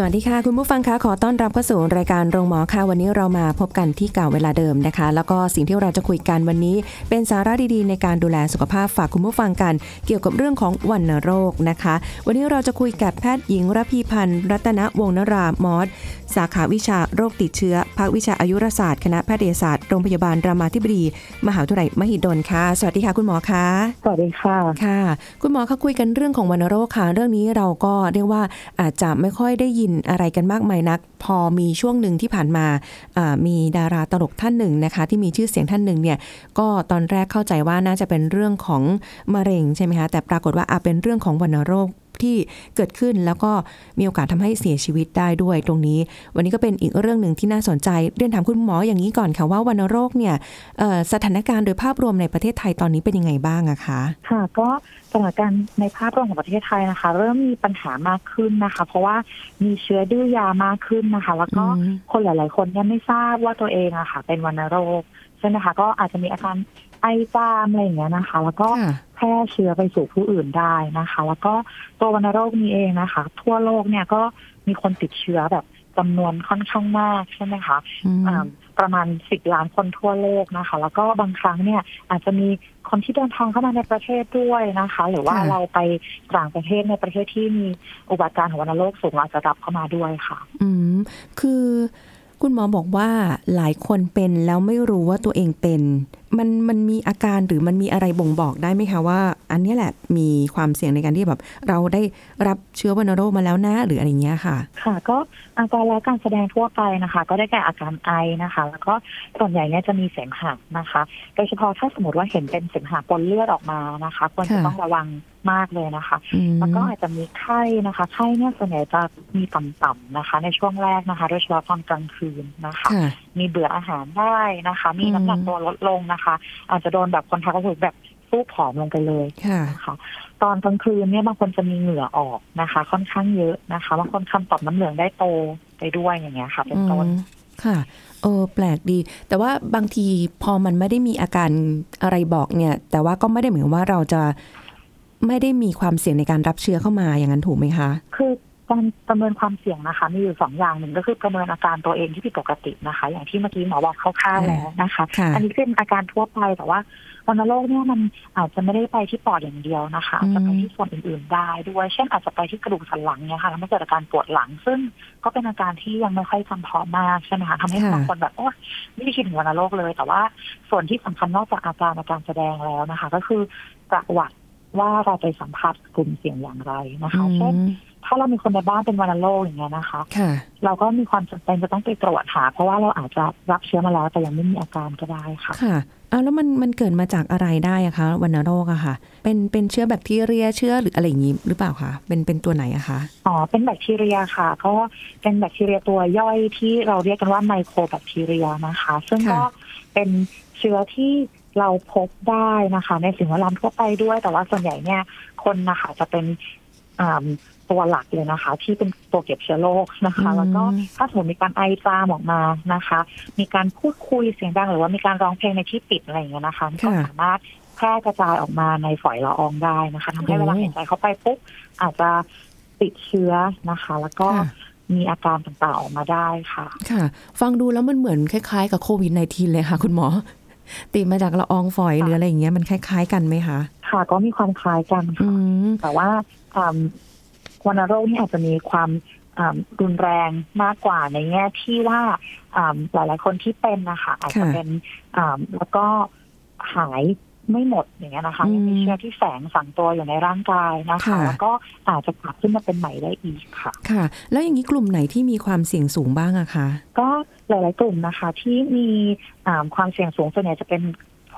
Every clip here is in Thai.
สวัสดีค่ะ คุณผู้ฟังคะขอต้อนรับเข้าสู่รายการโรงหมอค่ะ วันนี้เรามาพบกันที่เก่าเวลาเดิมนะคะ แล้วก็สิ่งที่เราจะคุยกันวันนี้ เป็นสาระดีๆ ในการดูแลสุขภาพฝากคุณผู้ฟังกัน เกี่ยวกับเรื่องของวัณโรคนะคะ วันนี้เราจะคุยกับแพทย์หญิงระพีพันธ์รัตนวงนรามอสสาขาวิชาโรคติดเชื้อ ภาควิชาอายุรศาสตร์ คณะแพทยศาสตร์ โรงพยาบาลรามาธิบดี มหาวิทยาลัยมหิดลค่ะ สวัสดีค่ะคุณหมอคะสวัสดีค่ะ ค่ะ คุณหมอคะคุยกันเรื่องของวัณโรคค่ะ เรื่องนี้เราก็เรียกว่าอาจจะไม่ค่อยได้ยินอะไรกันมากมายนัก พอมีช่วงหนึ่งที่ผ่านมาอ่ามีดาราตลกท่านหนึ่งนะคะ ที่มีชื่อเสียงท่านหนึ่งเนี่ย ก็ตอนแรกเข้าใจว่าน่าจะเป็นเรื่องของมะเร็งใช่ไหมคะ แต่ปรากฏว่าอาเป็นเรื่องของวัณโรค ที่เกิดขึ้นแล้วก็มีโอกาสทำให้เสียชีวิตได้ด้วยตรงนี้ วันนี้ก็เป็นอีกเรื่องหนึ่งที่น่าสนใจเรียนถามคุณหมออย่างนี้ก่อนค่ะว่าวัณโรคเนี่ยเอ่อสถานการณ์โดยภาพรวมในประเทศไทยตอนนี้เป็นยังไงบ้างอะคะค่ะ ก็สถานการณ์ในภาพรวมของประเทศไทยนะคะ เริ่มมีปัญหามากขึ้นนะคะ เพราะว่ามีเชื้อดื้อยามากขึ้นนะคะ แล้วก็อืมคนหลาย ๆ คนเนี่ยไม่ทราบว่าตัวเองอะค่ะ เป็นวัณโรคใช่ไหมคะก็อาจจะมีอาการไอจามอะไรอย่างเงี้ยนะคะ แล้วก็ค่ะ แพร่เชื้อไปสู่ผู้อื่นได้นะคะ แล้วก็ตัววัณโรคนี้เองนะคะ ทั่วโลกเนี่ยก็มีคนติดเชื้อแบบจำนวนค่อนข้างมากใช่ไหมคะอืมอ่าประมาณสิบล้านคนทั่วโลกนะคะ แล้วก็บางครั้งเนี่ยอาจจะมีคนที่เดินทางเข้ามาในประเทศด้วยนะคะ หรือว่าค่ะเราไปต่างประเทศในประเทศที่มีอุบัติการณ์ของวัณโรคสูงเราอาจจะรับเข้ามาด้วยค่ะ อืมคือคุณหมอบอกว่าหลายคนเป็นแล้วไม่รู้ว่าตัวเองเป็นมันมันมีอาการหรือมันมีอะไรบ่งบอกได้ไหมคะว่า อันเนี้ยแหละมีความเสี่ยงในการที่แบบเราได้รับเชื้อวัณโรคมาแล้วนะหรืออะไรอย่างเงี้ยค่ะ ค่ะ ก็อาการและการแสดงทั่วไปนะคะ ก็ได้แก่อาการไอนะคะ แล้วก็ส่วนใหญ่เนี่ยจะมีเสมหะนะคะ โดยเฉพาะถ้าสมมติว่าเห็นเป็นเสมหะปนเลือดออกมานะคะควรจะค่ะต้องระวังมากเลยนะคะอืมแล้วก็อาจจะมีไข้นะคะ ไข้เนี่ยส่วนใหญ่จะมีต่ำๆนะคะ ในช่วงแรกนะคะ โดยเฉพาะตอนกลางคืนนะคะค่ะ มีเบื่ออาหารได้นะคะ มีน้ำหนักอืมตัวลดลงนะคะ อาจจะโดนแบบคนทักก็คือแบบสู้ผอมลงไปเลยค่ะนะคะตอนกลางคืนเนี่ยบางคนจะมีเหงื่อออกนะคะ ค่อนข้างเยอะนะคะบางคนคำตอบน้ำเหลืองได้โตไปด้วยอย่างเงี้ยค่ะ เป็นต้นอืมค่ะเออแปลกดี แต่ว่าบางทีพอมันไม่ได้มีอาการอะไรบอกเนี่ย แต่ว่าก็ไม่ได้เหมือนว่าเราจะไม่ได้มีความเสี่ยงในการรับเชื้อเข้ามาอย่างนั้นถูกไหมคะ คือ การประเมินความเสี่ยงนะคะ มีอยู่สองอย่างหนึ่งก็คือประเมินอาการตัวเองที่ผิดปกตินะคะ อย่างที่เมื่อกี้หมอบอกคร่าวๆแล้วนะคะค่ะอันนี้เป็นอาการทั่วไปแต่ว่าวัณโรคเนี่ยมันอาจจะไม่ได้ไปที่ปอดอย่างเดียวนะคะอืมอาจจะไปที่ส่วนอื่นๆได้ด้วย เช่นอาจจะไปที่กระดูกสันหลังเนี่ยค่ะแล้วมันเกิดอาการปวดหลัง ซึ่งก็เป็นอาการที่ยังไม่ค่อยจำเพาะมากใช่ไหมคะทำให้บางคนแบบโอ้ไม่ได้คิดถึงวัณโรคเลย แต่ว่าส่วนที่สำคัญนอกจากอาการอาการแสดงแล้วนะคะ ก็คือประวัติว่าเราไปสัมผัสกลุ่มเสี่ยงอย่างไรนะคะเช่นอืม ถ้าเรามีคนในบ้านเป็นวัณโรคอย่างเงี้ยนะคะค่ะเราก็มีความจำเป็นจะต้องไปตรวจหาเพราะว่าเราอาจจะรับเชื้อมาแล้วแต่ยังไม่มีอาการก็ได้ค่ะค่ะเอาแล้วมันมันเกิดมาจากอะไรได้อะคะวัณโรคอะค่ะ เป็นเป็นเชื้อแบคทีเรียเชื้อหรืออะไรอย่างนี้หรือเปล่าคะเป็นเป็นตัวไหนอะคะอ๋อเป็นแบคทีเรียค่ะก็เป็นแบคทีเรียตัวย่อยที่เราเรียกกันว่าไมโครแบคทีเรียนะคะ ซึ่งก็ค่ะเป็นเชื้อที่เราพบได้นะคะ ในสิ่งแวดล้อมทั่วไปด้วย แต่ว่าส่วนใหญ่เนี่ยคนนะคะจะเป็นอ่า ตัวหลักเลยนะคะ ที่เป็นตัวเก็บเชื้อโรคนะคะอืมแล้วก็ถ้าสมมติมีการไอจามออกมานะคะ มีการพูดคุยเสียงดังหรือว่ามีการร้องเพลงในที่ปิดอะไรอย่างเงี้ยนะคะมันก็ค่ะสามารถแพร่กระจายออกมาในฝอยละอองได้นะคะทำให้เวลาโอ้หายใจเข้าไปปุ๊บอาจจะติดเชื้อนะคะ แล้วก็ค่ะมีอาการต่างๆออกมาได้ค่ะ ค่ะ ฟังดูแล้วมันเหมือนคล้ายๆ กับโควิด -19 เลยค่ะ คุณหมอ ติดมาจากละอองฝอยหรืออะไรอย่างเงี้ยมันคล้ายๆกันไหมคะ ค่ะ ก็มีความคล้ายกันอืค่ะมแต่ว่าอ่า วัณโรคนี่อาจจะมีความอ่ารุนแรงมากกว่าในแง่ที่ว่าอ่าหลายๆคนที่เป็นนะคะอาจจะค่ะเป็นอ่าแล้วก็หายไม่หมดอย่างเงี้ยนะคะอืมยังมีเชื้อที่แฝงฝังตัวอยู่ในร่างกายนะคะค่ะแล้วก็อาจจะกลับขึ้นมาเป็นใหม่ได้อีกค่ะ ค่ะ แล้วอย่างนี้กลุ่มไหนที่มีความเสี่ยงสูงบ้างอะคะ ก็หลาย ๆ กลุ่มนะคะที่มีอ่าความเสี่ยงสูงส่วนใหญ่จะเป็น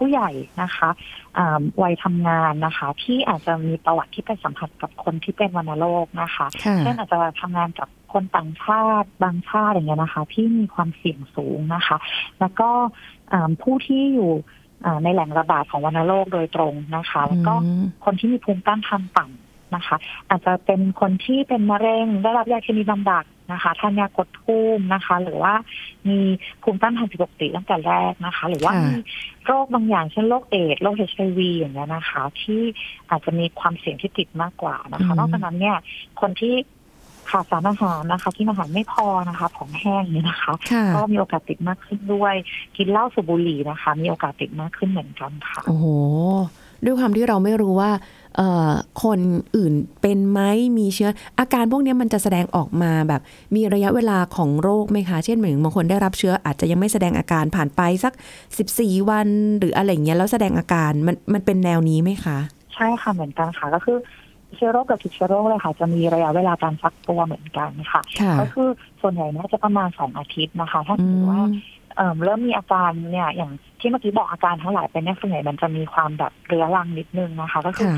ผู้ใหญ่นะคะอ่าวัยทำงานนะคะ ที่อาจจะมีประวัติที่ไปสัมผัสกับคนที่เป็นวัณโรคนะคะค่ะเช่นอาจจะทำงานกับคนต่างชาติบางชาติอย่างเงี้ยนะคะ ที่มีความเสี่ยงสูงนะคะ แล้วก็อ่าผู้ที่อยู่ในแหล่งระบาดของวัณโรคโดยตรงนะคะ แล้วก็คนที่มีภูมิต้านทานต่ำนะคะ อาจจะเป็นคนที่เป็นมะเร็งได้รับยาเคมีบำบัด นะคะทานยากดภูมินะคะ หรือว่ามีภูมิต้านทานผิดปกติตั้งแต่แรกนะคะ หรือว่ามีโรคบางอย่างเช่นโรคเอดโรคเอชไอวีอย่างเงี้ยนะคะ ที่อาจจะมีความเสี่ยงที่ติดมากกว่านะคะ นอกจากนั้นเนี่ย คนที่ขาดสารอาหารนะคะที่อาหารไม่พอนะคะของแห้งเนี่ยนะคะ ก็มีโอกาสติดมากขึ้นด้วย กินเหล้าสูบบุหรี่นะคะ มีโอกาสติดมากขึ้นเหมือนกันค่ะ โอ้โห ด้วยความที่เราไม่รู้ว่าคนอื่นเป็นไหมมีเชื้อ อาการพวกนี้มันจะแสดงออกมาแบบมีระยะเวลาของโรคไหมคะ เช่นเหมือนบางคนได้รับเชื้ออาจจะยังไม่แสดงอาการผ่านไปสัก 14 วันหรืออะไรเงี้ยแล้วแสดงอาการมันมันเป็นแนวนี้ไหมคะ ใช่ค่ะเหมือนกันค่ะก็คือเชื้อโรคกับทุกเชื้อโรคเลยค่ะ จะมีระยะเวลาการฟักตัวเหมือนกันค่ะก็คือส่วนใหญ่น่าจะประมาณสองอาทิตย์นะคะ ถ้าถือว่าเริ่มมีอาการเนี่ยอย่าง ที่เมื่อกี้บอกอาการทั้งหลายเป็นเนี่ยส่วนใหญ่มันจะมีความแบบเรื้อรังนิดนึงนะคะ ก็คือ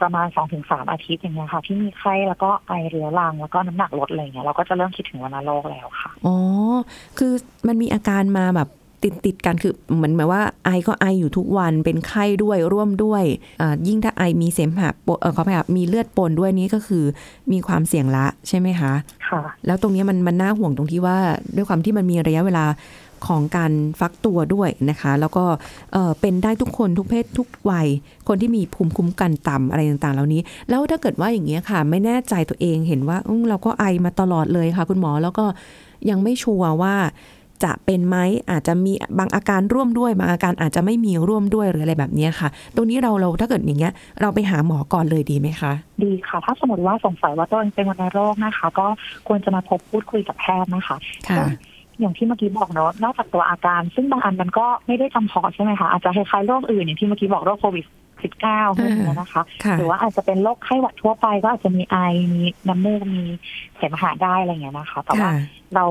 ประมาณสองถึงสามอาทิตย์อย่างเงี้ยค่ะ ที่มีไข้แล้วก็ไอเรื้อรังแล้วก็น้ำหนักลดอะไรเงี้ยเราก็จะเริ่มคิดถึงวัณโรคแล้วค่ะอ๋อคือมันมีอาการมาแบบติดติดกันคือเหมือนแบบว่าไอก็ไออยู่ทุกวันเป็นไข้ด้วยร่วมด้วยยิ่งถ้าไอมีเสมหะเออเขาไปมีเลือดปนด้วยนี้ก็คือมีความเสี่ยงละใช่ไหมคะค่ะ แล้วตรงนี้มันมันน่าห่วงตรงที่ว่าด้วยความที่มันมีระยะเวลา ของการฟักตัวด้วยนะคะ แล้วก็เป็นได้ทุกคนทุกเพศทุกวัย คนที่มีภูมิคุ้มกันต่ำอะไรต่างๆ เหล่านี้ แล้วถ้าเกิดว่าอย่างเงี้ยค่ะ ไม่แน่ใจตัวเองเห็นว่าเราก็ไอมาตลอดเลยค่ะ คุณหมอแล้วก็ยังไม่ชัวร์ว่าจะเป็นไหมอาจจะมีบางอาการร่วมด้วย บางอาการอาจจะไม่มีร่วมด้วยหรืออะไรแบบนี้ค่ะ ตรงนี้เราเราถ้าเกิดอย่างเงี้ย เราไปหาหมอก่อนเลยดีไหมคะ ดีค่ะ ถ้าสมมติว่าสงสัยว่าตัวเองเป็นวัณโรคนะคะ ก็ควรจะมาพบพูดคุยกับแพทย์นะคะค่ะ อย่างที่เมื่อกี้บอกเนาะนอกจากตัวอาการ ซึ่งบางอันมันก็ไม่ได้จำเพาะใช่ไหมคะอาจจะคล้ายๆโรคอื่นอย่างที่เมื่อกี้บอกโรคโควิดสิบเก้าอะไรอย่างเงี้ยนะคะ หรือว่าอาจจะเป็นโรคไข้หวัดทั่วไปก็อาจจะมีไอ มีน้ำมูก มีเสมหะได้อะไรเงี้ยนะคะ แต่ว่าเรา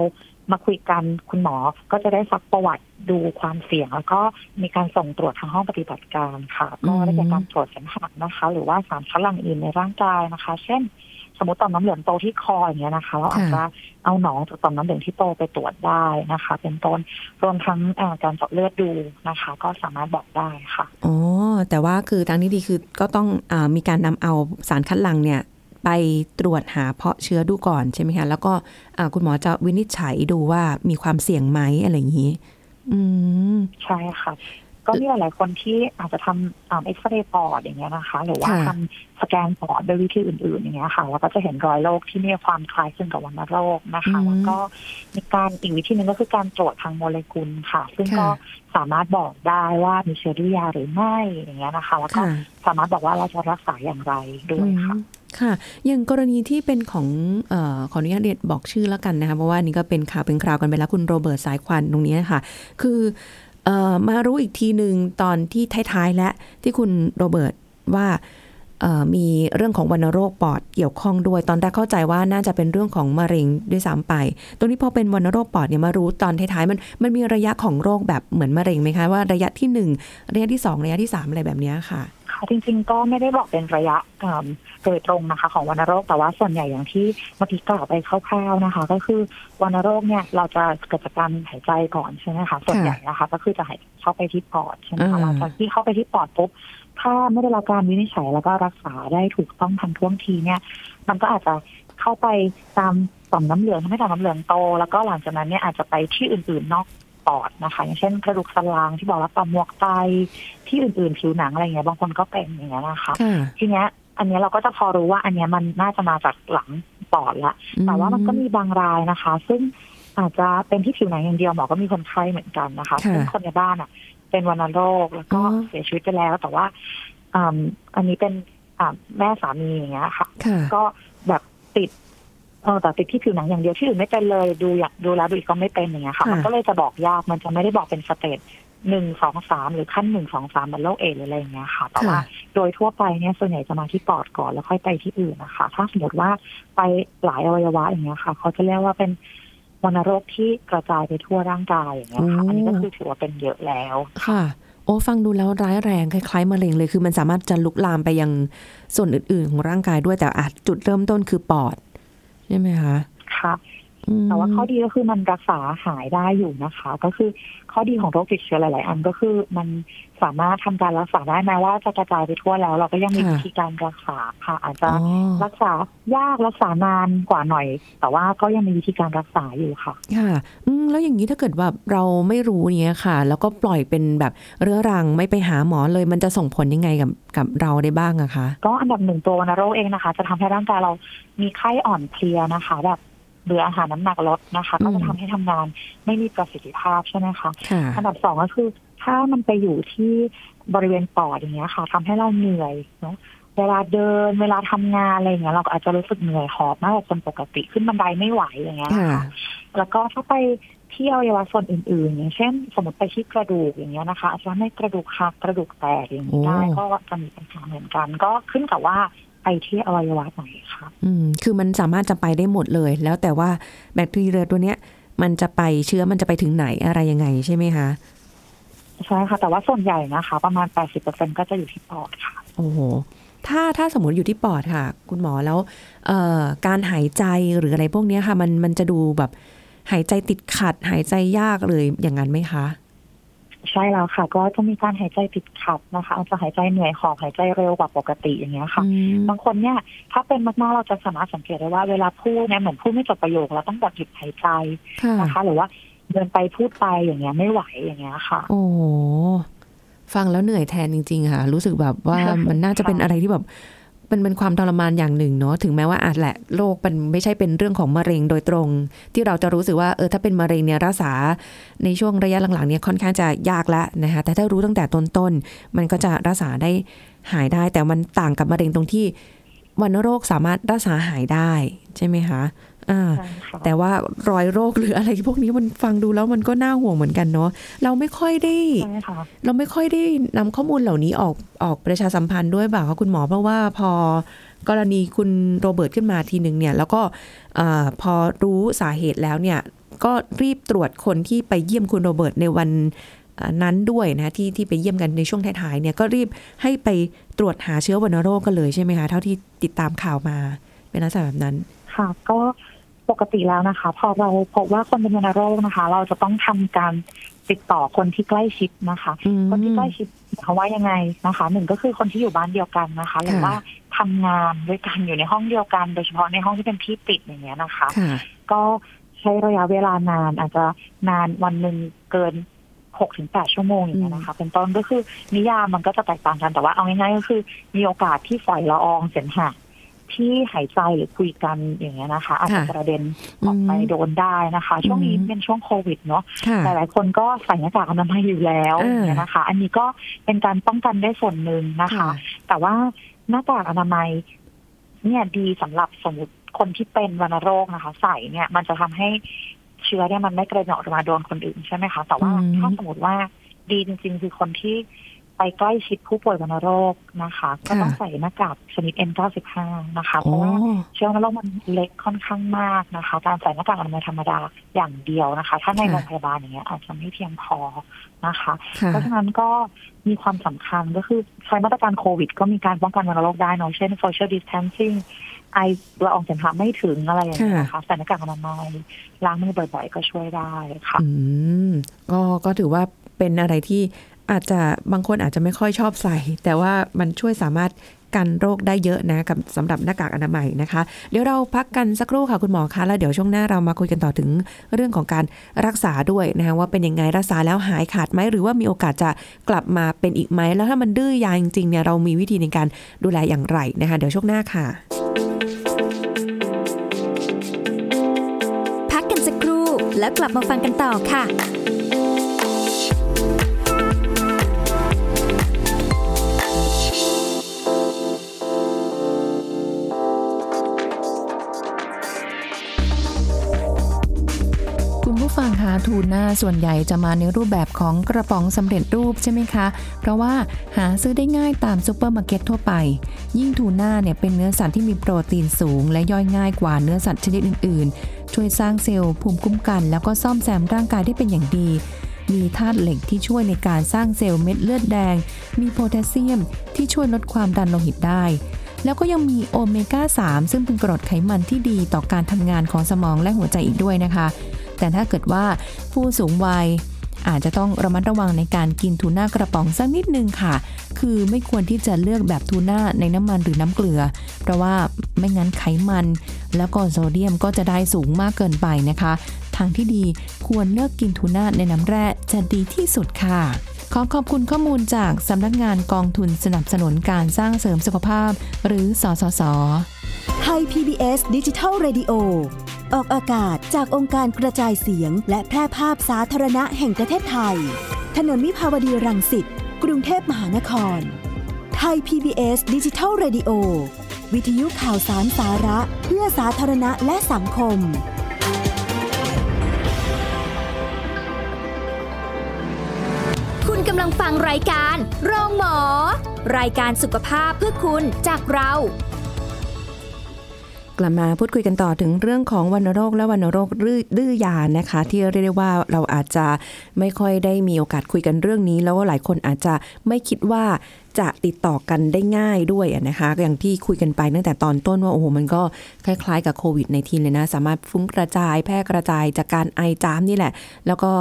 มาคุยกันคุณหมอก็จะได้ซักประวัติดูความเสี่ยง แล้วก็มีการส่งตรวจทางห้องปฏิบัติการค่ะ ก็ได้จากการตรวจเสมหะนะคะ หรือว่าสารคัดหลั่งอื่นในร่างกายนะคะ เช่นส มมติต่อมน้ำเหลืองโตที่คออย่างเงี้ยนะคะเราอาจจะเอาหนองจากต่อมน้ำเหลืองที่โตไปตรวจได้นะคะ เป็นต้นรวมทั้งการเจาะเลือดดูนะคะ ก็สามารถบอกได้ค่ะอ๋อแต่ว่าคือทางนี้ดีคือก็ต้องอมีการนำเอาสารคัดหลั่งเนี่ยไปตรวจหาเพาะเชื้อดูก่อนใช่ไหมคะแล้วก็คุณหมอจะวินิจฉัยดูว่ามีความเสี่ยงไหมอะไรอย่างนี้ อืมใช่ค่ะ ก็มีหลายๆคนที่อาจจะทำเอ็กซเรย์ปอดอย่างเงี้ยนะคะ หรือว่าทำสแกนปอดโดยวิธีอื่น ๆ อย่างเงี้ยค่ะแล้วก็จะเห็นรอยโรคที่มีความคล้ายคลึงกับวัณโรคนะคะแล้วก็มีการอีกวิธีหนึ่งก็คือการตรวจทางโมเลกุลค่ะ ซึ่งก็สามารถบอกได้ว่ามีเชื้อดุยาหรือไม่อย่างเงี้ยนะคะ แล้วก็สามารถบอกว่าเราจะรักษาอย่างไรด้วยค่ะค่ะอย่างกรณีที่เป็นของออขออนุญาตเรียนบอกชื่อแล้วกันนะคะเพราะว่านี่ก็เป็นข่าวเป็นคราวกันไปแล้วคุณโรเบิร์ตสายควันตรงนี้ค่ะคือ มารู้อีกทีหนึ่งตอนที่ท้ายๆและที่คุณโรเบิร์ตว่ามีเรื่องของวัณโรคปอดเกี่ยวข้องด้วย ตอนแรกเข้าใจว่าน่าจะเป็นเรื่องของมะเร็งด้วยซ้ำไป ตรงนี้พอเป็นวัณโรคปอดเนี่ยมารู้ตอนท้ายๆมันมันมีระยะของโรคแบบเหมือนมะเร็งไหมคะว่าระยะที่หนึ่งระยะที่สองระยะที่สามอะไรแบบนี้ค่ะ จริง ๆ ก็ไม่ได้บอกเป็นระยะโดยตรงนะคะ ของวัณโรคแต่ว่าส่วนใหญ่อย่างที่เมื่อกี้กล่าวไปคร่าวๆนะคะ ก็คือวัณโรคเนี่ยเราจะเกิดจากการหายใจก่อนใช่ไหมคะส่วนใหญ่นะคะ ก็คือจะหายเข้าไปที่ปอดใช่ไหมคะหลังจากที่เข้าไปที่ปอดปุ๊บถ้าไม่ได้รับการวินิจฉัยแล้วก็รักษาได้ถูกต้องทันท่วงทีเนี่ย มันก็อาจจะเข้าไปตามต่อมน้ำเหลืองทำให้ต่อมน้ำเหลืองโต แล้วก็หลังจากนั้นเนี่ยอาจจะไปที่อื่นๆนอก ปอดนะคะ อย่างเช่นกระดูกสันหลังที่บอกว่าต่อมหมวกไตที่อื่นๆผิวหนังอะไรเงี้ยบางคนก็เป็นอย่างเงี้ยนะคะ ทีเนี้ย อันนี้เราก็จะพอรู้ว่า อันนี้มันน่าจะมาจากหลังปอดละแต่ว่ามันก็มีบางรายนะคะ ซึ่งอาจจะเป็นที่ผิวหนังอย่างเดียวหมอก็มีคนไข้เหมือนกันนะคะซึ่งคนในบ้านอะ เป็นวัณโรคแล้วก็เสียชีวิตไปแล้ว แต่ว่าอันนี้เป็นแม่สามีอย่างเงี้ยค่ะ ก็แบบติด เออแต่ติดที่ผิวหนังอย่างเดียวที่อื่นไม่เป็นเลยดูอยากดูแล้วดูอีกก็ไม่เป็นอย่างเงี้ยค่ะ มันก็เลยจะบอกยากมันจะไม่ได้บอกเป็นสเตจหนึ่งสองสามหรือขั้นหนึ่งสองสามเหมือนโรคเอดหรืออะไรอย่างเงี้ยค่ะแต่ว่าโดยทั่วไปเนี่ยส่วนใหญ่จะมาที่ปอดก่อนแล้วค่อยไปที่อื่นนะคะ ถ้าสมมติว่าไปหลายอวัยวะอย่างเงี้ยค่ะ เขาจะเรียกว่าเป็นวัณโรคที่กระจายไปทั่วร่างกายอย่างเงี้ยค่ะอันนี้ก็คือถือว่าเป็นเยอะแล้วค่ะ โอ้ฟังดูแล้วร้ายแรงคล้ายๆมะเร็งเลยคือมันสามารถจะลุกลามไปยังส่วนอื่น ๆ ของร่างกายด้วยแต่อาจจุดเริ่มต้นคือปอด ใช่ไหมคะค่ะ แต่ว่าข้อดีก็คือมันรักษาหายได้อยู่นะคะ ก็คือข้อดีของโรคติดเชื้อหลาย ๆ อันก็คือมันสามารถทำการรักษาได้แม้ว่าจะกระจายไปทั่วแล้ว เราก็ยังมีวิธีการรักษาค่ะ อาจจะรักษายากรักษานานกว่าหน่อย แต่ว่าก็ยังมีวิธีการรักษาอยู่ค่ะค่ะอืมแล้วอย่างนี้ถ้าเกิดว่าเราไม่รู้เนี้ยค่ะ แล้วก็ปล่อยเป็นแบบเรื้อรังไม่ไปหาหมอเลย มันจะส่งผลยังไงกับกับเราได้บ้างอะคะ ก็อันดับหนึ่งตัววัณโรคเองนะคะ จะทำให้ร่างกายเรามีไข้อ่อนเพลียนะคะแบบ เบื่ออาหารน้ำหนักลดนะคะ ก็จะทำให้ทำงานไม่มีประสิทธิภาพใช่ไหมคะอันดับสองก็คือ ถ้ามันไปอยู่ที่บริเวณปอดอย่างเงี้ยค่ะทำให้เราเหนื่อยเนาะเวลาเดินเวลาทำงานอะไรเงี้ยเราอาจจะรู้สึกเหนื่อยหอบมากกว่าคนปกติขึ้นบันไดไม่ไหวอย่างเงี้ยค่ะแล้วก็ถ้าไปที่อวัยวะส่วนอื่นๆ อย่างเช่น สมมติไปที่กระดูกอย่างเงี้ยนะคะอาจจะไม่กระดูกหักกระดูกแตกอย่างนี้ได้ก็จะมีปัญหาเหมือนกัน ก็ขึ้นกับว่า ไปที่อวัยวะไหนคะอืมคือมันสามารถจะไปได้หมดเลย แล้วแต่ว่าแบคทีเรียตัวเนี้ย มันจะไปเชื้อมันจะไปถึงไหนอะไรยังไงใช่ไหมคะใช่ค่ะ แต่ว่าส่วนใหญ่นะคะ ประมาณแปดสิบเปอร์เซ็นก็จะอยู่ที่ปอดค่ะ โอ้โหถ้าถ้าสมมติอยู่ที่ปอดค่ะ คุณหมอแล้วเอ่อการหายใจหรืออะไรพวกนี้ค่ะ มันมันจะดูแบบหายใจติดขัด หายใจยากเลยอย่างนั้นไหมคะ ใช่แล้วค่ะ ก็จะมีการหายใจติดขัดนะคะอาจจะหายใจเหนื่อยหอบหายใจเร็วกว่าปกติอย่างเงี้ยค่ะ บางคนเนี่ยถ้าเป็นมากๆเราจะสามารถสังเกตได้ว่าเวลาพูดเนี่ยเหมือนพูดไม่จบประโยคแล้วต้องแบบหยุดหายใจนะคะ หรือว่าเดินไปพูดไปอย่างเงี้ยไม่ไหวอย่างเงี้ยค่ะ โอ้ฟังแล้วเหนื่อยแทนจริง ๆ ค่ะ รู้สึกแบบว่ามันน่าจะเป็นอะไรที่แบบ มันเป็นความทรมานอย่างหนึ่งเนาะถึงแม้ว่าอาจแหละโรคมันไม่ใช่เป็นเรื่องของมะเร็งโดยตรง ที่เราจะรู้สึกว่าเออถ้าเป็นมะเร็งเนี่ยรักษาในช่วงระยะหลังๆเนี่ยค่อนข้างจะยากละนะคะแต่ถ้ารู้ตั้งแต่ต้นๆมันก็จะรักษาได้หายได้ แต่มันต่างกับมะเร็งตรงที่วันโรคสามารถรักษาหายได้ใช่ไหมคะ แต่ว่ารอยโรคหรืออะไรพวกนี้มันฟังดูแล้วมันก็น่าห่วงเหมือนกันเนาะเราไม่ค่อยได้เราไม่ค่อยได้นำข้อมูลเหล่านี้ออกออกประชาสัมพันธ์ด้วยบ่าคะคุณหมอเพราะว่าพอกรณีคุณโรเบิร์ตขึ้นมาทีหนึ่งเนี่ย แล้วก็พอรู้สาเหตุแล้วเนี่ย ก็รีบตรวจคนที่ไปเยี่ยมคุณโรเบิร์ตในวันนั้นด้วยนะที่ที่ไปเยี่ยมกันในช่วงท้ายๆเนี่ยก็รีบให้ไปตรวจหาเชื้อวัณโรคกันเลยใช่ไหมคะ เท่าที่ติดตามข่าวมาเป็นลักษณะแบบนั้น ค่ะ ก็ ปกติแล้วนะคะ พอเราพบว่าคนเป็นวัณโรคนะคะ เราจะต้องทำการติดต่อคนที่ใกล้ชิดนะคะ คนที่ใกล้ชิดเขาว่ายังไงนะคะหนึ่งก็คือคนที่อยู่บ้านเดียวกันนะคะหรือว่าทำงานด้วยกันอยู่ในห้องเดียวกัน โดยเฉพาะในห้องที่เป็นที่ปิดอย่างเงี้ยนะคะ ก็ใช้ระยะเวลานานอาจจะนานวันหนึ่งเกินหกถึงแปดชั่วโมงอย่างเงี้ยนะคะ เป็นต้นก็คือนิยามมันก็จะแตกต่างกันแต่ว่าเอาง่ายๆก็คือ มีโอกาสที่ฝอยละอองเสมหะ ที่หายใจหรือคุยกันอย่างเงี้ยนะคะ อาจจะกระเด็นออกไปโดนได้นะคะ ช่วงนี้เป็นช่วงโควิดเนาะหลายๆคนก็ใส่หน้ากากอนามัยอยู่แล้วเนี่ยนะคะ อันนี้ก็เป็นการป้องกันได้ส่วนหนึ่งนะคะ แต่ว่าหน้ากากอนามัย เนี่ยดีสำหรับสมมติคนที่เป็นวัณโรคนะคะ ใส่เนี่ย มันจะทำให้เชื้อเนี่ยมันไม่กระเด็นออกมาโดนคนอื่นใช่ไหมคะ แต่ว่าถ้าสมมติว่าดีจริง ๆ คือคนที่ ไปใกล้ชิดผู้ป่วยวัณโรคนะคะ ก็ต้องใส่หน้ากากชนิด N95 นะคะ เพราะว่าเชื้อวัณโรคมันเล็กค่อนข้างมากนะคะ การใส่หน้ากากอนามัยธรรมดาอย่างเดียวนะคะ ถ้าในโรงพยาบาลอย่างเงี้ยอาจจะไม่เพียงพอนะคะ เพราะฉะนั้นก็มีความสำคัญก็คือใช้มาตรการโควิด ก็มีการป้องกันวัณโรคได้เนาะเช่น social distancing ไอละอองเสมหะไม่ถึงอะไรอย่างเงี้ยนะคะใส่หน้ากากอนามัยล้างมือบ่อยๆ ก็ช่วยได้ค่ะ อืมก็ก็ถือว่าเป็นอะไรที่ อาจจะบางคนอาจจะไม่ค่อยชอบใส่ แต่ว่ามันช่วยสามารถกันโรคได้เยอะนะกับสำหรับหน้ากากอนามัยนะคะ เดี๋ยวเราพักกันสักครู่ค่ะคุณหมอคะแล้วเดี๋ยวช่วงหน้าเรามาคุยกันต่อถึงเรื่องของการรักษาด้วยนะคะว่าเป็นยังไงรักษาแล้วหายขาดไหมหรือว่ามีโอกาสจะกลับมาเป็นอีกไหมแล้วถ้ามันดื้อยาจริงๆเนี่ยเรามีวิธีในการดูแลอย่างไรนะคะเดี๋ยวช่วงหน้าค่ะ พักกันสักครู่แล้วกลับมาฟังกันต่อค่ะ ทูน่าส่วนใหญ่จะมาในรูปแบบของกระป๋องสำเร็จรูปใช่ไหมคะ เพราะว่าหาซื้อได้ง่ายตามซูเปอร์มาร์เก็ตทั่วไป ยิ่งทูน่าเนี่ยเป็นเนื้อสัตว์ที่มีโปรตีนสูง และย่อยง่ายกว่าเนื้อสัตว์ชนิดอื่น ๆ ช่วยสร้างเซลล์ภูมิคุ้มกัน แล้วก็ซ่อมแซมร่างกายได้เป็นอย่างดี มีธาตุเหล็กที่ช่วยในการสร้างเซลล์เม็ดเลือดแดง มีโพแทสเซียม ที่ช่วยลดความดันโลหิตได้แล้วก็ยังมีโอเมก้า 3 ซึ่งเป็นกรดไขมันที่ดีต่อการทำงานของสมองและหัวใจอีกด้วยนะคะ แต่ถ้าเกิดว่าผู้สูงวัยอาจจะต้องระมัดระวังในการกินทูน่ากระป๋องสักนิดนึงค่ะ คือไม่ควรที่จะเลือกแบบทูน่าในน้ำมันหรือน้ำเกลือ เพราะว่าไม่งั้นไขมัน แล้วก็โซเดียมก็จะได้สูงมากเกินไปนะคะ ทางที่ดีควรเลือกกินทูน่าในน้ำแร่จะดีที่สุดค่ะ ขอขอบคุณข้อมูลจากสำนักงานกองทุนสนับสนุนการสร้างเสริมสุขภาพ หรือสสส ไทย PBS ดิจิทัล Radio ออกอากาศจากองค์การกระจายเสียง และแพร่ภาพสาธารณะแห่งประเทศไทย ถนนมิภาวดีรังสิต กรุงเทพมหานคร ไทย PBS ดิจิทัล Radio วิทยุข่าวสารสาระ เพื่อสาธารณะและสังคม คุณกำลังฟังรายการ โรงหมอ รายการสุขภาพเพื่อคุณจากเรา ลับมาพูดคุยกันต่อถึงเรื่องของวัณโรคและวัณโรคดื้อยานะคะ ที่เรียกได้ว่าเราอาจจะไม่ค่อยได้มีโอกาสคุยกันเรื่องนี้ แล้วว่าหลายคนอาจจะไม่คิดว่า จะติดต่อกันได้ง่ายด้วยนะคะ อย่างที่คุยกันไปตั้งแต่ตอนต้นว่า โอ้โห มันก็คล้ายๆกับโควิดในทีเลยนะ สามารถฟุ้งกระจายแพร่กระจายจากการไอจามนี่แหละ แล้วก็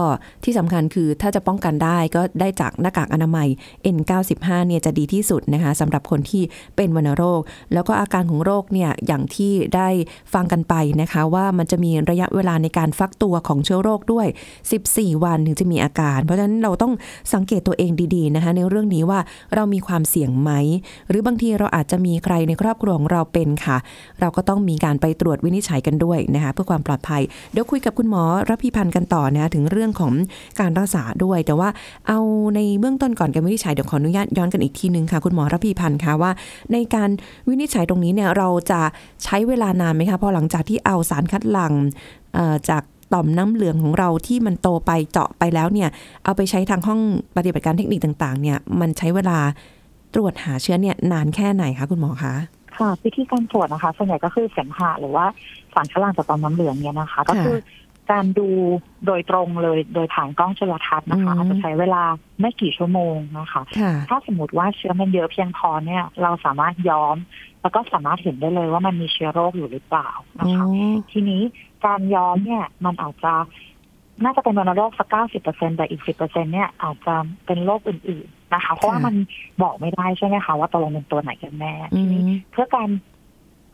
ที่สำคัญคือถ้าจะป้องกันได้ก็ได้จากหน้ากากอนามัย N95 เนี่ยจะดีที่สุดนะคะสำหรับคนที่เป็นวัณโรค แล้วก็อาการของโรคเนี่ยอย่างที่ได้ฟังกันไปนะคะ ว่ามันจะมีระยะเวลาในการฟักตัวของเชื้อโรคด้วย 14 วันถึงจะมีอาการ เพราะฉะนั้นเราต้องสังเกตตัวเองดีๆนะคะในเรื่องนี้ว่าเรามีความเสี่ยงไหม หรือบางทีเราอาจจะมีใครในครอบครัวของเราเป็นค่ะ เราก็ต้องมีการไปตรวจวินิจฉัยกันด้วยนะคะเพื่อความปลอดภัย เดี๋ยวคุยกับคุณหมอรพีพันธ์กันต่อนะคะถึงเรื่องของการรักษาด้วย แต่ว่าเอาในเบื้องต้นก่อนการวินิจฉัยเดี๋ยวขออนุญาตย้อนกันอีกทีนึงค่ะ คุณหมอรพีพันธ์ค่ะว่า ในการวินิจฉัยตรงนี้เนี่ยเราจะใช้เวลานานไหมคะพอหลังจากที่เอาสารคัดหลั่งเอ่อจาก ต่อมน้ำเหลืองของเราที่มันโตไปเจาะไปแล้วเนี่ย เอาไปใช้ทางห้องปฏิบัติการเทคนิคต่างๆ เนี่ย มันใช้เวลาตรวจหาเชื้อเนี่ยนานแค่ไหนคะคุณหมอคะค่ะวิธีการตรวจนะคะส่วนใหญ่ก็คือเสมหะหรือว่าสารคัดหลั่งจากต่อมน้ำเหลืองเนี่ยนะคะ ก็คือการดูโดยตรงเลยโดยผ่านกล้องจุลทรรศน์นะคะอืมอาจจะใช้เวลาไม่กี่ชั่วโมงนะคะค่ะถ้าสมมติว่าเชื้อมันเยอะเพียงพอเนี่ย เราสามารถย้อม แล้วก็สามารถเห็นได้เลยว่ามันมีเชื้อโรคอยู่หรือเปล่าอ๋อนะคะ ทีนี้ การย้อมเนี่ย มันอาจจะน่าจะเป็นวัณโรคสักเก้าสิบเปอร์เซ็นแต่อีกสิบเปอร์เซ็นเนี่ยอาจจะเป็นโรคอื่นๆนะคะ เพราะว่ามันบอกไม่ได้ใช่ไหมคะว่าตกลงเป็นตัวไหนกันแน่อืทีนี้เพื่อการ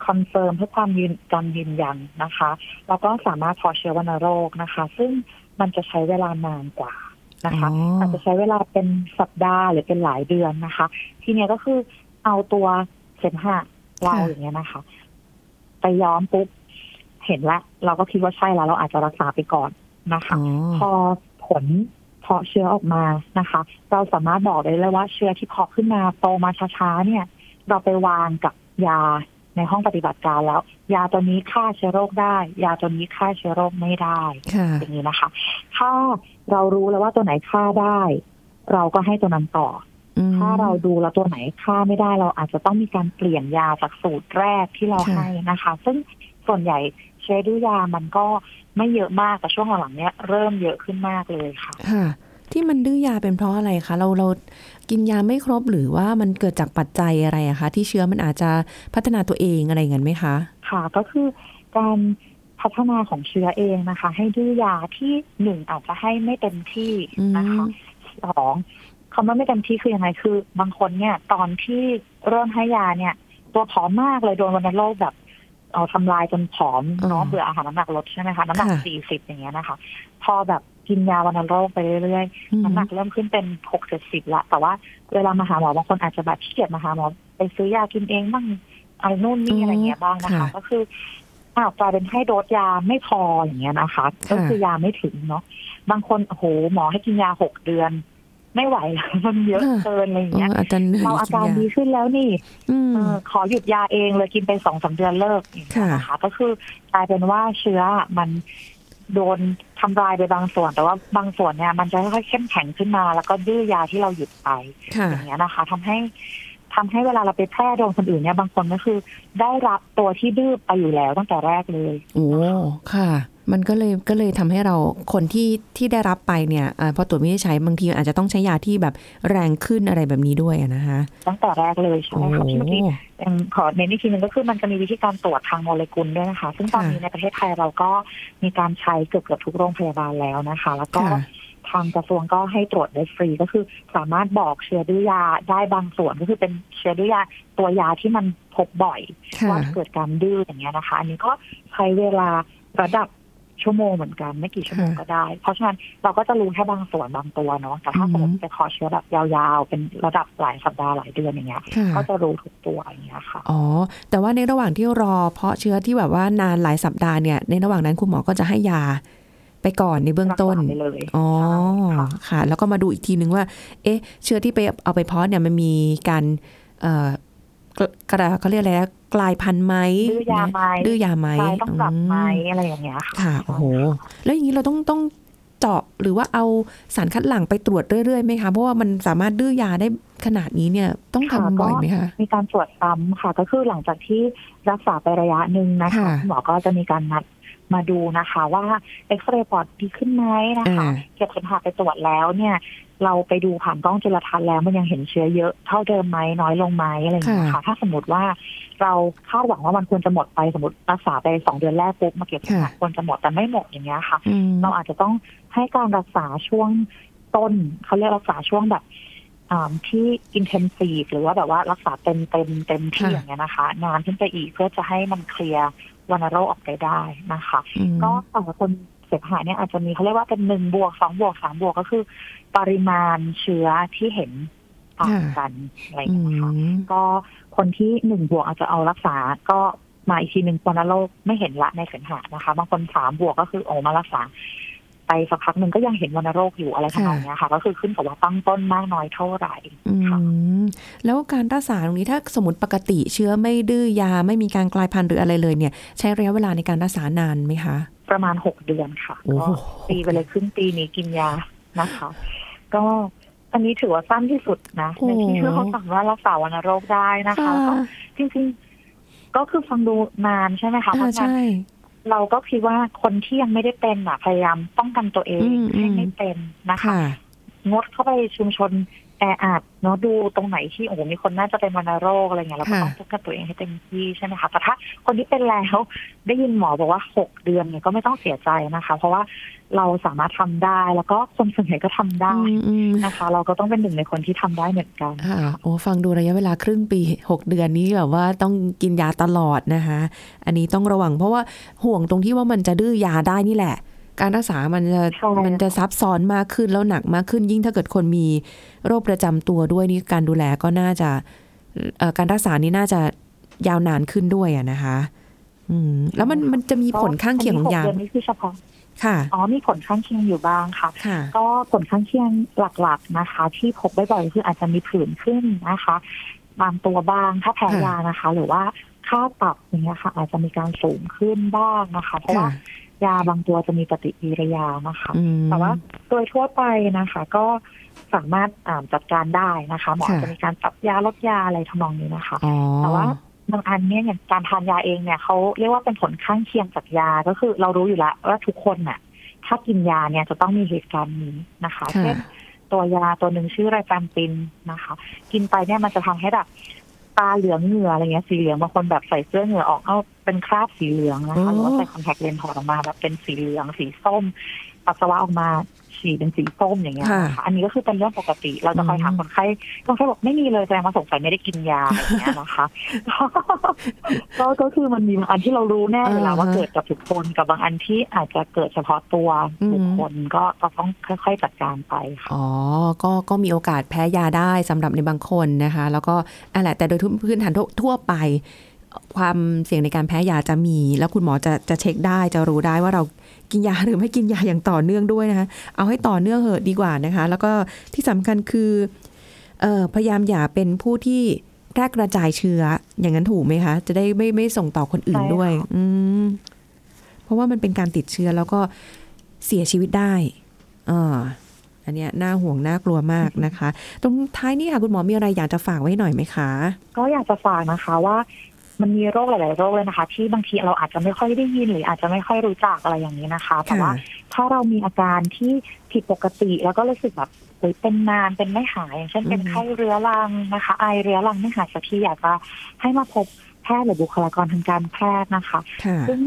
confirm เพื่อความยืนการยืนยันนะคะเราก็สามารถเพาะเชื้อวัณโรคนะคะ ซึ่งมันจะใช้เวลานานกว่านะคะอ๋อออาจจะใช้เวลาเป็นสัปดาห์หรือเป็นหลายเดือนนะคะ ทีเนี้ยก็คือเอาตัวเสมหะเราอย่างเงี้ยนะคะ ไปย้อมปุ๊บ เห็นละเราก็คิดว่าใช่แล้ว เราอาจจะรักษาไปก่อนนะคะอ๋อพอผลเพาะเชื้อออกมานะคะ เราสามารถบอกได้เลยว่าเชื้อที่เพาะขึ้นมาโตมาช้าๆเนี่ย เราไปวางกับยาในห้องปฏิบัติการแล้ว ยาตัวนี้ฆ่าเชื้อโรคได้ ยาตัวนี้ฆ่าเชื้อโรคไม่ได้ค่ะอย่างนี้นะคะ ถ้าเรารู้แล้วว่าตัวไหนฆ่าได้ เราก็ให้ตัวนั้นต่ออืมถ้าเราดูแล้วตัวไหนฆ่าไม่ได้ เราอาจจะต้องมีการเปลี่ยนยาจากสูตรแรกที่เราค่ะให้นะคะ ซึ่งส่วนใหญ่เชื้อดื้อยามันก็ไม่เยอะมากแต่ช่วงหลังๆเนี้ยเริ่มเยอะขึ้นมากเลยค่ะค่ะ ที่มันดื้อยาเป็นเพราะอะไรคะเราเรากินยาไม่ครบหรือว่ามันเกิดจากปัจจัยอะไรอะคะ ที่เชื้อมันอาจจะพัฒนาตัวเองอะไรอย่างนั้นไหมคะ ค่ะ ก็คือการพัฒนาของเชื้อเองนะคะ ให้ดื้อยาที่หนึ่งอาจจะให้ไม่เต็มที่นะคะอืมสองคำว่าไม่เต็มที่คือยังไงคือ บางคนเนี่ย ตอนที่เริ่มให้ยาเนี่ย ตัวผอมมากเลยโดนวัณโรคแบบ เอาทำลายจนผอมเนาะอ๋อเบื่ออาหารน้ำหนักลดใช่ไหมคะน้ำหนักค่ะสี่สิบอย่างเงี้ยนะคะ พอแบบกินยาวัณโรคไปเรื่อยๆอืมน้ำหนักเริ่มขึ้นเป็นหกเจ็ดสิบละแต่ว่าเวลามาหาหมอบางคนอาจจะแบบขี้เกียจมาหาหมอไปซื้อยากินเองบ้างอะไรนู่นนี่อะไรเงี้ยบ้างนะคะ ก็คืออ้าวกลายเป็นให้โดสยาไม่พออย่างเงี้ยนะคะ ก็คือยาไม่ถึงเนาะบางคนโอ้โหหมอให้กินยาหกเดือน ไม่ไหวแล้วมันเยอะเกินอะไรอย่างอ๋เงี้ยออาจารย์เหนื่อยเราอาการกินยดีขึ้นแล้วนี่อืมเออขอหยุดยาเองเลยกินไปสองสามเดือนเลิกอย่างเงี้ยนะคะก็คือกลายเป็นว่าเชื้อมันโดนทำลายไปบางส่วน แต่ว่าบางส่วนเนี่ยมันจะค่อยๆเข้มแข็งขึ้นมา แล้วก็ดื้อยาที่เราหยุดไปค่ะอย่างเงี้ยนะคะทำให้ทำให้เวลาเราไปแพร่โดนคนอื่นเนี่ยบางคนก็คือ ได้รับตัวที่ดื้อไปอยู่แล้วตั้งแต่แรกเลยโอ้ค่ะ มันก็เลยก็เลยทำให้เราคนที่ที่ได้รับไปเนี่ยอาพอตรวจวินิจฉัยบางทีอาจจะต้องใช้ยาที่แบบแรงขึ้นอะไรแบบนี้ด้วยอะนะคะตั้งแต่แรกเลยใช่โอ้ไหมโหคะที่เมื่อกี้ยังขอเน้นอีกทีหนึงก็คือมันจะมีวิธีการตรวจทางโมเลกุลด้วยนะคะ ซึ่งตอนค่ะนี้ในประเทศไทยเราก็มีการใช้เกือบเกือบทุกโรงพยาบาลแล้วนะคะ แล้วก็ค่ะทางกระทรวงก็ให้ตรวจได้ฟรีก็คือสามารถบอกเชื้อดื้อยาได้บางส่วนก็คือเป็นเชื้อดื้อยาตัวยาที่มันพบบ่อยค่ะว่าเกิดการดื้ออย่างเงี้ยนะคะ อันนี้ก็ใช้เวลาระดับ ชั่วโมงเหมือนกันไม่กี่ชั่วโมงก็ได้ เพราะฉะนั้นเราก็จะรู้แค่บางส่วนบางตัวเนาะแต่ถ้าสมมติไปขอเชื้อแบบยาวๆ เป็นระดับหลายสัปดาห์หลายเดือนอย่างเงี้ยค่ะก็จะรู้ทุกตัวอย่างเงี้ยค่ะอ๋อแต่ว่าในระหว่างที่รอ เพาะเชื้อที่แบบว่านานหลายสัปดาห์เนี่ยในระหว่างนั้นคุณหมอก็จะให้ยาไปก่อนในเบื้องต้นรักษาไปเลยอ๋อใช่ค่ะค่ะ แล้วก็มาดูอีกทีนึงว่า เอ๊ะ เชื้อที่ไปเอาไปเพาะเนี่ยมันมีการเอ่อ กระกระเขาเรียกอะไรนะกลายพันธุ์ไหมดื้อยาไหมดื้อยาไหมใช่ต้องกลับไหมอือะไรอย่างเงี้ยค่ะค่ะโอ้โหแล้วอย่างนี้เราต้องต้องเจาะหรือว่าเอาสารคัดหลั่งไปตรวจเรื่อยๆไหมคะเพราะว่ามันสามารถดื้อยาได้ขนาดนี้เนี่ยต้องทำบ่อยไหมคะมีการตรวจซ้ำค่ะก็คือหลังจากที่รักษาไประยะหนึ่งนะคะค่ะคุณหมอก็จะมีการนัดมาดูนะคะว่าเอ็กซเรย์ปอดดีขึ้นไหมนะคะอ่าเก็บเสมหะไปตรวจแล้วเนี่ย เราไปดูผ่านกล้องจุลทรรศน์แล้วมันยังเห็นเชื้อเยอะเท่าเดิมไหมน้อยลงไหมอะไรอย่างเงี้ยค่ะถ้าสมมติว่าเราคาดหวังว่ามันควรจะหมดไปสมมติรักษาไปสองเดือนแรกปุ๊บมาเก็บเสมหะค่ะควรจะหมดแต่ไม่หมดอย่างเงี้ยค่ะอืมเราอาจจะต้องให้การรักษาช่วงต้นเขาเรียกรักษาช่วงแบบอ่าที่ intensive หรือว่าแบบว่ารักษาเต็มเต็มเต็มที่ค่ะอย่างเงี้ยนะคะนานขึ้นไปอีกเพื่อจะให้มันเคลียร์วัณโรคออกไปได้นะคะอืมก็แต่ละคน เสพหะเนี่ยอาจจะมีเขาเรียกว่าเป็นหนึ่งบวกสองบวกสามบวกก็คือ ปริมาณเชื้อที่เห็นต่างกันอะไรอย่างอืเงี้ยนะคะมก็คนที่หนึ่งบวกอาจจะเอารักษาก็มาอีกทีหนึ่งวัณโรคไม่เห็นละในเสมหะนะคะ บางคนสามบวกก็คือโอ้มารักษา ไปสักพักหนึ่งก็ยังเห็นวัณโรคอยู่อะไรทำนองเนี้ยค่ะ ก็คือขึ้นกับว่าตั้งต้นมากน้อยเท่าไหร่อืค่ะมแล้วการรักษาตรงนี้ถ้าสมมติปกติเชื้อไม่ดื้อยาไม่มีการกลายพันธุ์หรืออะไรเลยเนี่ย ใช้ระยะเวลาในการรักษานานไหมคะ ประมาณหกเดือนค่ะโอ้ก็โหปีไปเลยครึ่งปีนี้กินยานะคะ ก็อันนี้ถือว่าสั้นที่สุดนะในที่เขาสามารถรักษาวัณโรคได้นะคะแล้วก็จริงๆก็คือฟังดูนานใช่ไหมคะเพอ่าราะฉะนั้นใช่ เราก็คิดว่าคนที่ยังไม่ได้เป็นอะพยายามป้องกันตัวเองอืมให้อืมไม่เป็นนะคะค่ะงดเข้าไปชุมชน แออัดเนาะดูตรงไหนที่โอ้โหมีคนน่าจะเป็นวัณโรคอะไรเงี้ยเราก็ค่ะต้องป้องกันตัวเองให้เต็มที่ใช่ไหมคะแต่ถ้าคนที่เป็นแล้วได้ยินหมอบอกว่าหกเดือนเนี่ยก็ไม่ต้องเสียใจนะคะ เพราะว่าเราสามารถทำได้แล้วก็คนส่วนใหญ่ก็ทำได้อืมอืมนะคะ เราก็ต้องเป็นหนึ่งในคนที่ทำได้เหมือนกันค่ะโอ้ฟังดูระยะเวลาครึ่งปีหกเดือนนี้แบบว่าต้องกินยาตลอดนะคะ อันนี้ต้องระวังเพราะว่าห่วงตรงที่ว่ามันจะดื้อยาได้นี่แหละ การรักษามันจะใช่มันจะซับซ้อนมากขึ้นแล้วหนักมากขึ้น ยิ่งถ้าเกิดคนมีโรคประจำตัวด้วยนี่การดูแลก็น่าจะเอ่อการรักษานี่น่าจะยาวนานขึ้นด้วยอะนะคะ อืม แล้วมันมันจะมีผลข้างเคียงของยานนี้หกเดือนนี้คือเฉพาะค่ะอ๋อมีผลข้างเคียงอยู่บ้างค่ะค่ะ ก็ผลข้างเคียงหลักๆนะคะ ที่พบบ่อยๆคืออาจจะมีผื่นขึ้นนะคะบางตัวบ้างถ้าแพ้ค่ะยานะคะ หรือว่าค่าตับอย่างเงี้ยค่ะ อาจจะมีการสูงขึ้นบ้างนะคะ เพราะว่าค่ะ ยาบางตัวจะมีปฏิกิริยานะคะอืมแต่ว่าโดยทั่วไปนะคะ ก็สามารถอ่าจัดการได้นะคะหมอค่ะจะมีการปรับยาลดยาอะไรทำนองนี้นะคะอ๋อแต่ว่าบางอันเนี่ยอย่างการทานยาเองเนี่ยเขาเรียกว่าเป็นผลข้างเคียงจากยาก็คือเรารู้อยู่แล้วว่าทุกคนน่ะ ถ้ากินยาเนี่ยจะต้องมีเหตุการณ์นี้นะคะค่ะเช่นตัวยาตัวหนึ่งชื่อไรแฟมปินนะคะ กินไปเนี่ยมันจะทำให้แบบตาเหลืองเหงื่ออะไรเงี้ยสีเหลืองบางคนแบบใส่เสื้อเหงื่อออกเอา เป็นคราบสีเหลืองนะคะหรือว่าใส่คอนแทคเลนส์ถอดออกมาแบบเป็นสีเหลืองสีส้ม ปัสสาวะออกมาสีเป็นสีส้มอย่างเงี้ยนะคะอันนี้ก็คือเป็นเรื่องปกติ เราจะคอยถามคนไข้คนไข้บอกไม่มีเลยแสดงว่าสงสัยไม่ได้กินยาอะไรอย่างเงี้ยนะคะก็ก็คือมันมีบางอันที่เรารู้แน่อยู่แล้วว่าเกิดกับทุกคนกับบางอันที่อาจจะเกิดเฉพาะตัวบุคคลก็ก็ต้องค่อย ๆจัดการไปค่ะอ๋อก็ก็มีโอกาสแพ้ยาได้สำหรับในบางคนนะคะ แล้วก็อะไรแต่โดยพื้นฐานทั่วไป ความเสี่ยงในการแพ้ยาจะมี แล้วคุณหมอจะจะเช็คได้จะรู้ได้ว่าเรากินยาหรือไม่กินยาอย่างต่อเนื่องด้วยนะคะเอาให้ต่อเนื่องเหอะดีกว่านะคะ แล้วก็ที่สำคัญคือเออพยายามอย่าเป็นผู้ที่แพร่กระจายเชื้ออย่างนั้นถูกไหมคะ จะได้ไม่ไม่ส่งต่อคนอื่นใช่ค่ะด้วย อืมเพราะว่ามันเป็นการติดเชื้อแล้วก็เสียชีวิตได้เอออันเนี้ยน่าห่วงน่ากลัวมากนะคะ ตรงท้ายนี้ค่ะคุณหมอมีอะไรอยากจะฝากไว้หน่อยไหมคะ ก็อยากจะฝากนะคะว่า มันมีโรคหลาย ๆ โรคเลยนะคะ ที่บางทีเราอาจจะไม่ค่อยได้ยินหรืออาจจะไม่ค่อยรู้จักอะไรอย่างนี้นะคะ แต่ว่าถ้าเรามีอาการที่ผิดปกติแล้วก็รู้สึกแบบเฮ้ยเป็นนานเป็นไม่หายอย่างเช่นเป็นไข้เรื้อรังนะคะ ไอเรื้อรังไม่หายสักทีอยากจะให้มาพบแพทย์หรือบุคลากรทางการแพทย์นะคะค่ะซึ่ง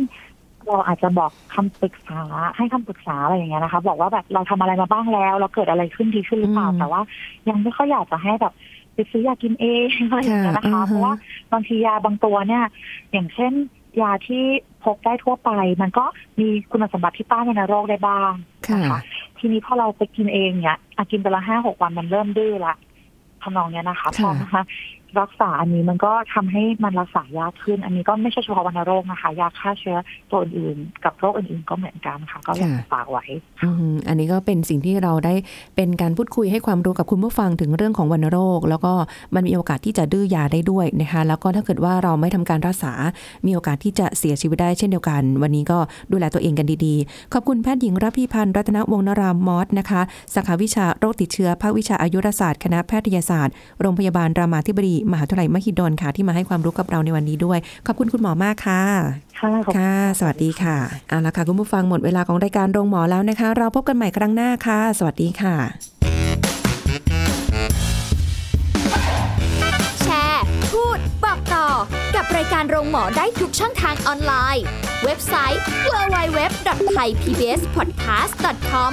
เราอาจจะบอกคำปรึกษาให้คำปรึกษาอะไรอย่างเงี้ยนะคะ บอกว่าแบบเราทำอะไรมาบ้างแล้ว เราเกิดอะไรขึ้นดีขึ้นหรือเปล่าอืมแต่ว่า ยังไม่ค่อยอยากจะให้แบบ ไปซื้อยากินเองอะไรอย่างเงี้ยนะค่ะคะอือฮึเพราะว่าบางทียาบางตัวเนี่ย อย่างเช่น ยาที่พกได้ทั่วไป มันก็มีคุณสมบัติที่ต้านวัณโรคได้บ้างค่ะนะคะทีนี้พอเราไปกินเองเนี่ยอะกินไปละห้าหกวันมันเริ่มดื้อละทำนองเนี้ยนะคะพอค่ะนะคะ รักษาอันนี้มันก็ทำให้มันรักษายากขึ้น อันนี้ก็ไม่ใช่เฉพาะวัณโรคนะคะ ยาฆ่าเชื้อตัวอื่นๆกับโรคอื่นๆก็เหมือนกันค่ะ ก็อยากฝากไว้อันนี้ก็เป็นสิ่งที่เราได้เป็นการพูดคุยให้ความรู้กับคุณผู้ฟังถึงเรื่องของวัณโรค แล้วก็มันมีโอกาสที่จะดื้อยาได้ด้วยนะคะ แล้วก็ถ้าเกิดว่าเราไม่ทำการรักษา มีโอกาสที่จะเสียชีวิตได้เช่นเดียวกัน วันนี้ก็ดูแลตัวเองกันดีๆ ขอบคุณแพทย์หญิงรัพีพันธ์รัตนวงศ์นรามมอสนะคะ สาขาวิชาโรคติดเชื้อภาควิชาอายุรศาสตร์คณะแพทยศาสตร์ โรงพยาบาลรามาธิบดีมหาวิทยาลัยมหิดลค่ะ ที่มาให้ความรู้กับเราในวันนี้ด้วย ขอบคุณคุณหมอมากค่ะ ค่ะขอบคุณค่ะ สวัสดีค่ะ เอาละค่ะคุณผู้ฟังหมดเวลาของรายการโรงหมอแล้วนะคะ เราพบกันใหม่ครั้งหน้าค่ะ สวัสดีค่ะ แชร์ พูด บอกต่อ กับรายการโรงหมอได้ทุกช่องทางออนไลน์ เว็บไซต์ www.thaipbspodcast.com